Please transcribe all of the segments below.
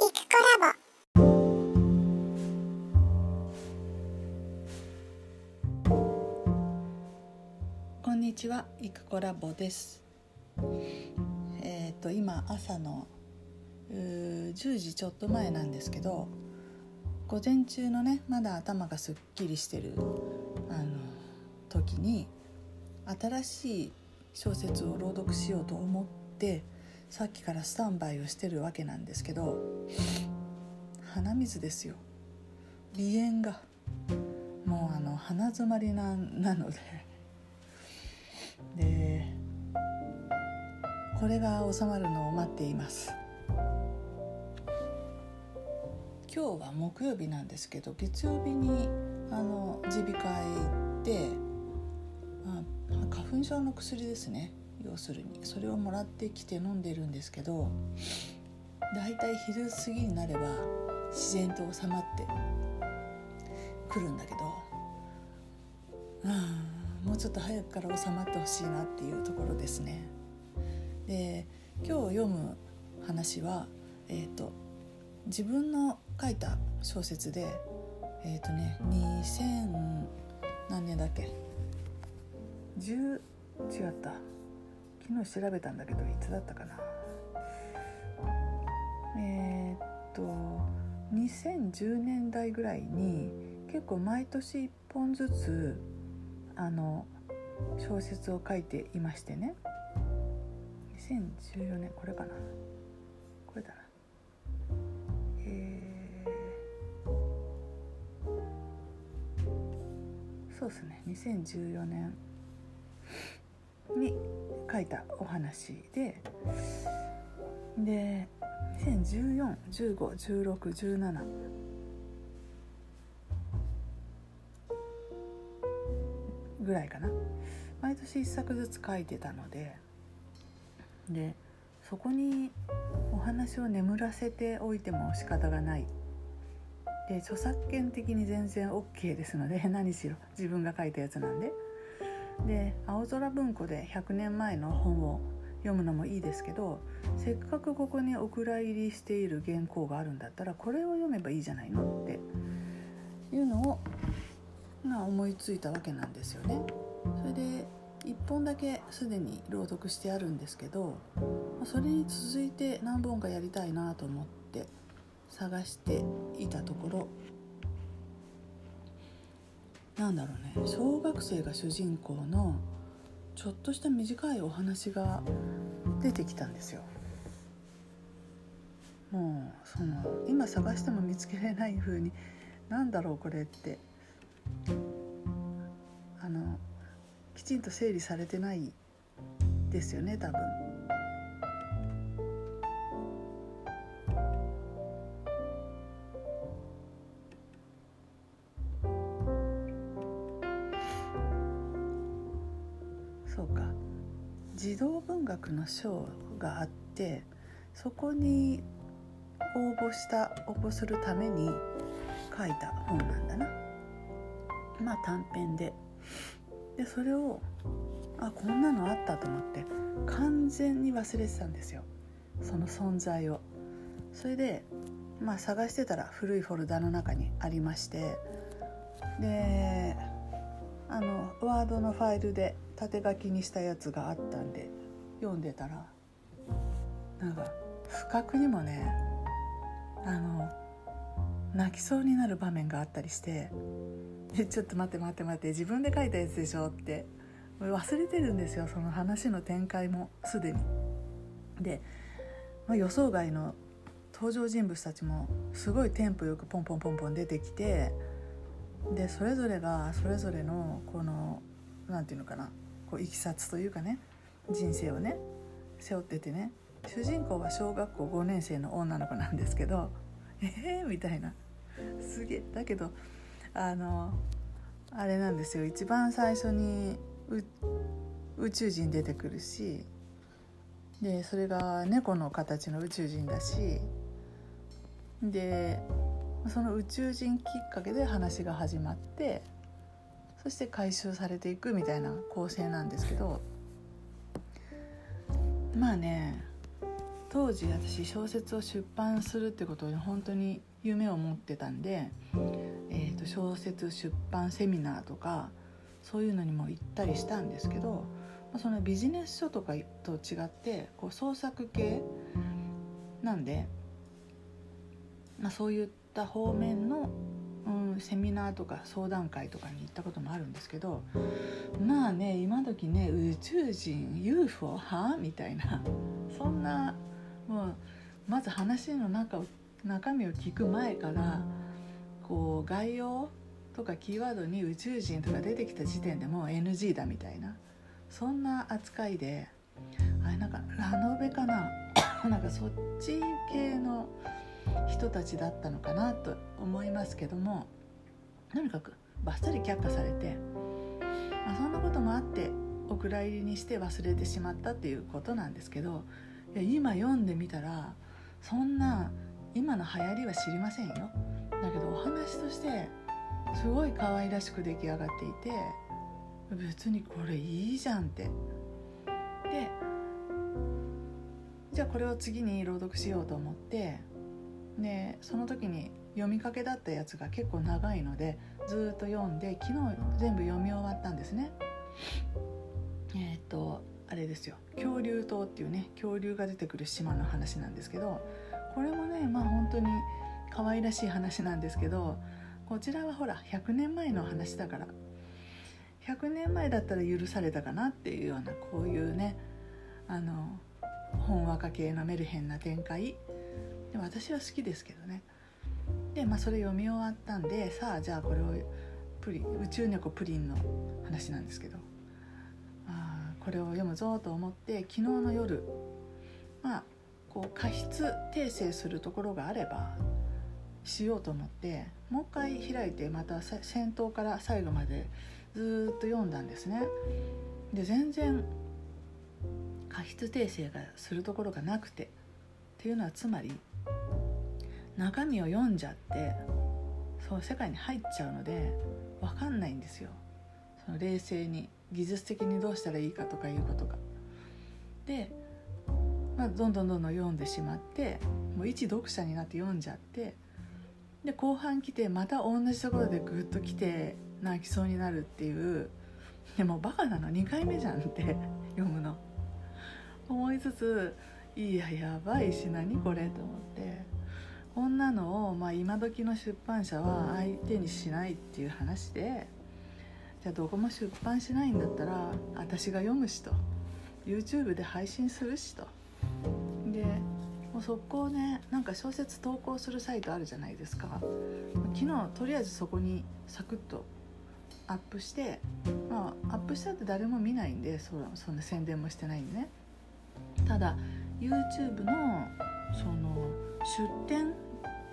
イクコラボこんにちは、イクコラボです。えっ、と今朝の10時ちょっと前なんですけど、午前中のねまだ頭がすっきりしてるあの時に新しい小説を朗読しようと思ってさっきからスタンバイをしてるわけなんですけど、鼻水ですよ。鼻炎がもうあの鼻詰まりななので。でこれが収まるのを待っています今日は木曜日なんですけど月曜日にあの耳鼻科へ行ってあ花粉症の薬ですね要するにそれをもらってきて飲んでるんですけどだいたい昼過ぎになれば自然と収まってくるんだけどうんもうちょっと早くから収まってほしいなっていうところですね。で今日読む話は、えーと、自分の書いた小説でえっ、ー、とね2000何年だっけ？10違った昨日調べたんだけどいつだったかな。えっ、と2010年代ぐらいに結構毎年1本ずつあの小説を書いていましてね。2014年これかな。これだな。えー、そうですね。2014年に書いたお話でで2014151617ぐらいかな。毎年1作ずつ書いてたのででそこにお話を眠らせておいても仕方がない。で著作権的に全然 OK ですので何しろ自分が書いたやつなんで。で青空文庫で100年前の本を読むのもいいですけどせっかくここにお蔵入りしている原稿があるんだったらこれを読めばいいじゃないのっていうのをが思いついたわけなんですよね。それで1本だけすでに朗読してあるんですけどそれに続いて何本かやりたいなと思って探していたところなんだろうね小学生が主人公のちょっとした短いお話が出てきたんですよ。もうその今探しても見つけれない風になんだろうこれってあのきちんと整理されてないですよね多分。そうか。児童文学の賞があってそこに応募した応募するために書いた本なんだな。まあ短編で。でそれをあこんなのあったと思って完全に忘れてたんですよ。その存在を。それでまあ探してたら古いフォルダの中にありまして。であのワードのファイルで縦書きにしたやつがあったんで読んでたらなんか不覚にもねあの泣きそうになる場面があったりしてでちょっと待って待って待って自分で書いたやつでしょって忘れてるんですよその話の展開もすでに。で、まあ、予想外の登場人物たちもすごいテンポよくポンポンポンポン出てきてでそれぞれがそれぞれのこの何て言うのかなこういきさつというかね人生をね背負っててね主人公は小学校5年生の女の子なんですけど えー、みたいな。すげえ。だけどあのあれなんですよ。一番最初に宇宙人出てくるしでそれが猫の形の宇宙人だしでその宇宙人きっかけで話が始まってそして回収されていくみたいな構成なんですけどまあね当時私小説を出版するってことに本当に夢を持ってたんで、えー、と小説出版セミナーとかそういうのにも行ったりしたんですけどそのビジネス書とかと違ってこう創作系なんで、まあ、そういった方面の、うん、セミナーとか相談会とかに行ったこともあるんですけどまあね今時ね宇宙人 UFO はみたいなそんなもうまず話の中を中身を聞く前からこう概要とかキーワードに宇宙人とか出てきた時点でもう NG だみたいなそんな扱いであれなんかラノベかな？なんかそっち系の人たちだったのかなと思いますけどもとにかくバッサリ却下されて、まあ、そんなこともあってお蔵入りにして忘れてしまったっていうことなんですけどいや今読んでみたらそんな今の流行りは知りませんよ。だけどお話としてすごい可愛らしく出来上がっていて別にこれいいじゃんって。でじゃあこれを次に朗読しようと思ってでその時に読みかけだったやつが結構長いのでずっと読んで昨日全部読み終わったんですね。えっ、とあれですよ。恐竜島っていうね恐竜が出てくる島の話なんですけどこれもねまあ本当に可愛らしい話なんですけどこちらはほら100年前の話だから100年前だったら許されたかなっていうようなこういうねあの本和歌系のメルヘンな展開でも私は好きですけどねでまあそれ読み終わったんでさあじゃあこれをプリ宇宙猫プリンの話なんですけどあこれを読むぞと思って昨日の夜まあこう過失訂正するところがあればしようと思ってもう一回開いてまた先頭から最後までずっと読んだんですね。で全然過失訂正がするところがなくてっていうのはつまり中身を読んじゃってそう世界に入っちゃうので分かんないんですよ。その冷静に技術的にどうしたらいいかとかいうことが。で、まあ、どんどんどんどん読んでしまってもう一読者になって読んじゃってで後半来てまた同じところでグッと来て泣きそうになるっていうでもバカなの。2回目じゃんって読むの。思いつついややばいし何これと思って。こんなのを、まあ、今時の出版社は相手にしないっていう話で。じゃあどこも出版しないんだったら私が読むしと。YouTube で配信するしと。でもう速攻ねなんか小説投稿するサイトあるじゃないですか。昨日とりあえずそこにサクッとアップしてまあアップしたって誰も見ないんでそそんな宣伝もしてないんでね。ただ YouTube のその出典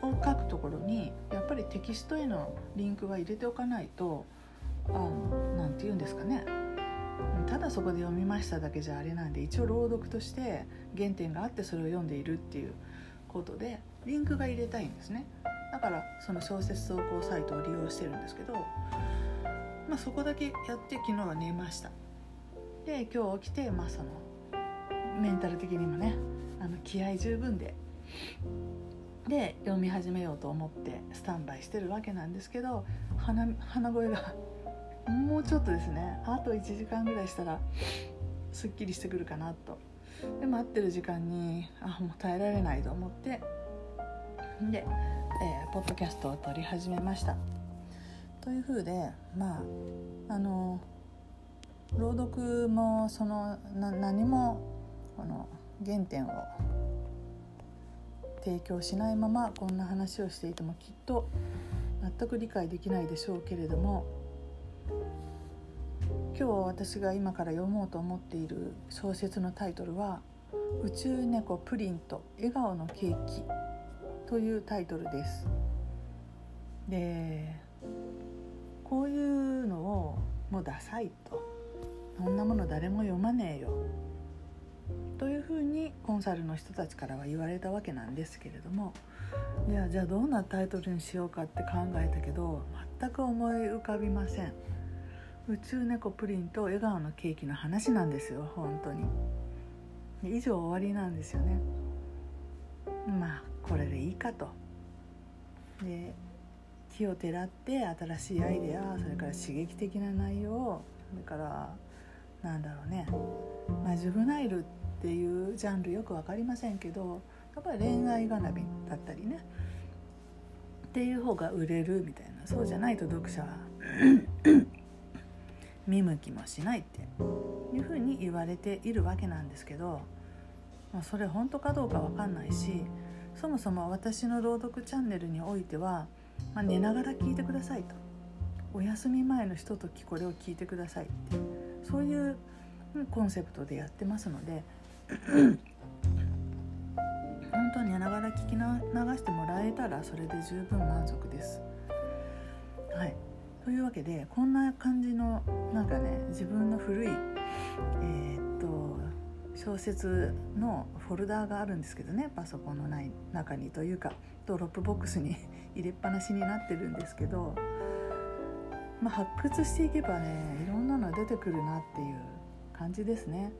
を書くところにやっぱりテキストへのリンクは入れておかないと何て言うんですかね。ただそこで読みましただけじゃあれなんで一応朗読として原点があってそれを読んでいるっていうことでリンクが入れたいんですね。だからその小説投稿サイトを利用してるんですけど、まあ、そこだけやって昨日は寝ました。で今日起きて、まあ、そのメンタル的にもねあの気合十分でで読み始めようと思ってスタンバイしてるわけなんですけど鼻鼻声がもうちょっとですねあと1時間ぐらいしたらすっきりしてくるかなと。で待ってる時間にあもう耐えられないと思ってで、えー、ポッドキャストを撮り始めました。というふうでまああの朗読もその何もこの原点を提供しないままこんな話をしていてもきっと全く理解できないでしょうけれども今日私が今から読もうと思っている小説のタイトルは「宇宙猫プリンと笑顔のケーキ」というタイトルです。でこういうのをもうダサいとそんなもの誰も読まねえよというふうにコンサルの人たちからは言われたわけなんですけれどもじゃあじゃあどんなタイトルにしようかって考えたけど全く思い浮かびません。宇宙猫プリンと笑顔のケーキの話なんですよ本当に以上終わりなんですよねまあこれでいいかと。で気をてらって新しいアイデアそれから刺激的な内容それからなんだろうね、まあ、ジュブナイルっていうジャンルよく分かりませんけどやっぱり恋愛がなびだったりね。っていう方が売れるみたいな。そうじゃないと読者は 見向きもしないっていうふうに言われているわけなんですけど、まあ、それ本当かどうか分かんないしそもそも私の朗読チャンネルにおいては、まあ、寝ながら聞いてくださいと。お休み前のひとときこれを聞いてくださいって。そういうコンセプトでやってますので本当にながら聞き流してもらえたらそれで十分満足です。はいというわけでこんな感じのなんかね自分の古いえー、っと小説のフォルダーがあるんですけどねパソコンのない中にというかドロップボックスに 入れっぱなしになってるんですけど、まあ、発掘していけばねいろんなの出てくるなっていう感じですね。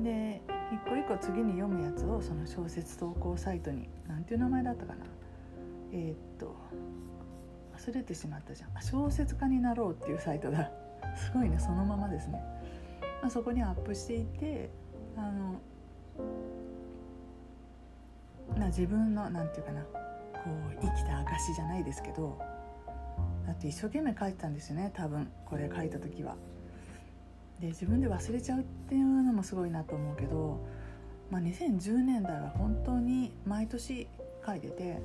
で一個一個次に読むやつをその小説投稿サイトに何ていう名前だったかな。えー、っと忘れてしまったじゃん。小説家になろうっていうサイトだ。すごいねそのままですね、まあ、そこにアップしていてあのな自分の何て言うかな。こう生きた証じゃないですけどだって一生懸命書いてたんですよね多分これ書いた時は。で自分で忘れちゃうっていうのもすごいなと思うけど、まあ、2010年代は本当に毎年書いてて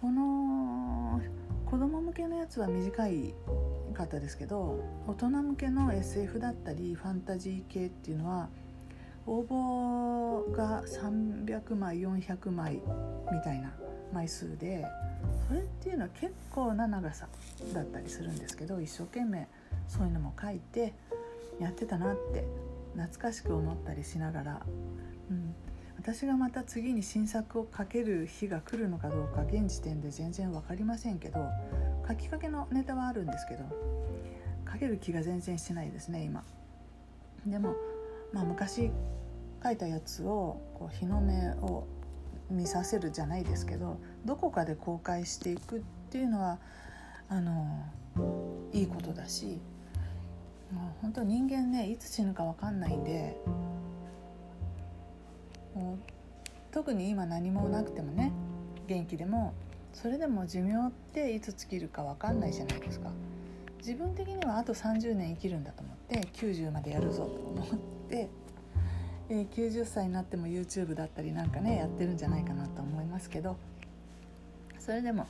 この子供向けのやつは短いかったですけど大人向けの SF だったりファンタジー系っていうのは応募が300枚400枚みたいな枚数でそれっていうのは結構な長さだったりするんですけど一生懸命そういうのも書いてやってたなって懐かしく思ったりしながら、うん、私がまた次に新作を書ける日が来るのかどうか現時点で全然分かりませんけど書きかけのネタはあるんですけど書ける気が全然してないですね今。でも、まあ、昔書いたやつをこう日の目を見させるじゃないですけどどこかで公開していくっていうのはあのいいことだしもう本当人間ねいつ死ぬか分かんないんでもう特に今何もなくてもね元気でもそれでも寿命っていつ尽きるか分かんないじゃないですか。自分的にはあと30年生きるんだと思って90までやるぞと思って、えー、90歳になっても YouTube だったりなんかねやってるんじゃないかなと思いますけどそれでも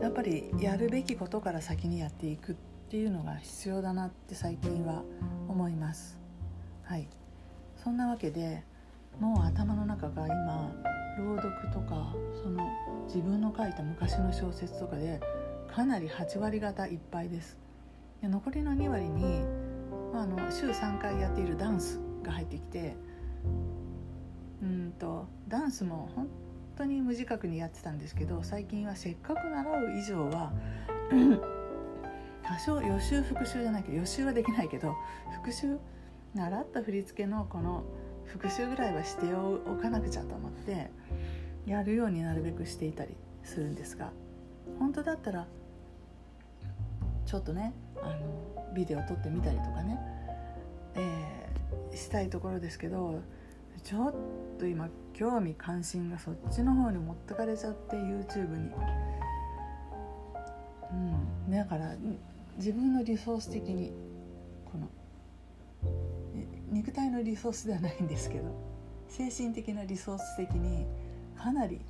やっぱりやるべきことから先にやっていくっていうのが必要だなって最近は思います。はいそんなわけでもう頭の中が今朗読とかその自分の書いた昔の小説とかでかなり8割方いっぱいですで残りの2割に、まあ、あの週3回やっているダンスが入ってきてうんとダンスも本当に無自覚にやってたんですけど最近はせっかく習う以上は 多少予習復習じゃないけど予習はできないけど復習習った振り付けのこの復習ぐらいはしておかなくちゃと思ってやるようになるべくしていたりするんですが本当だったらちょっとねあのビデオ撮ってみたりとかね、え、したいところですけどちょっと今興味関心がそっちの方に持ってかれちゃって YouTube に。うん、だから自分のリソース的にこの肉体のリソースではないんですけど精神的なリソース的にかなり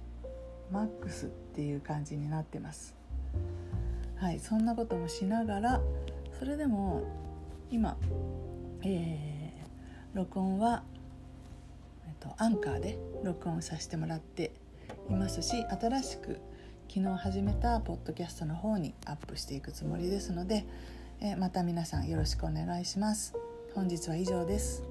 マックスっていう感じになってます。はい。そんなこともしながらそれでも今、えー、録音は、えっと、アンカーで録音させてもらっていますし新しく昨日始めたポッドキャストの方にアップしていくつもりですので、えまた皆さんよろしくお願いします。本日は以上です。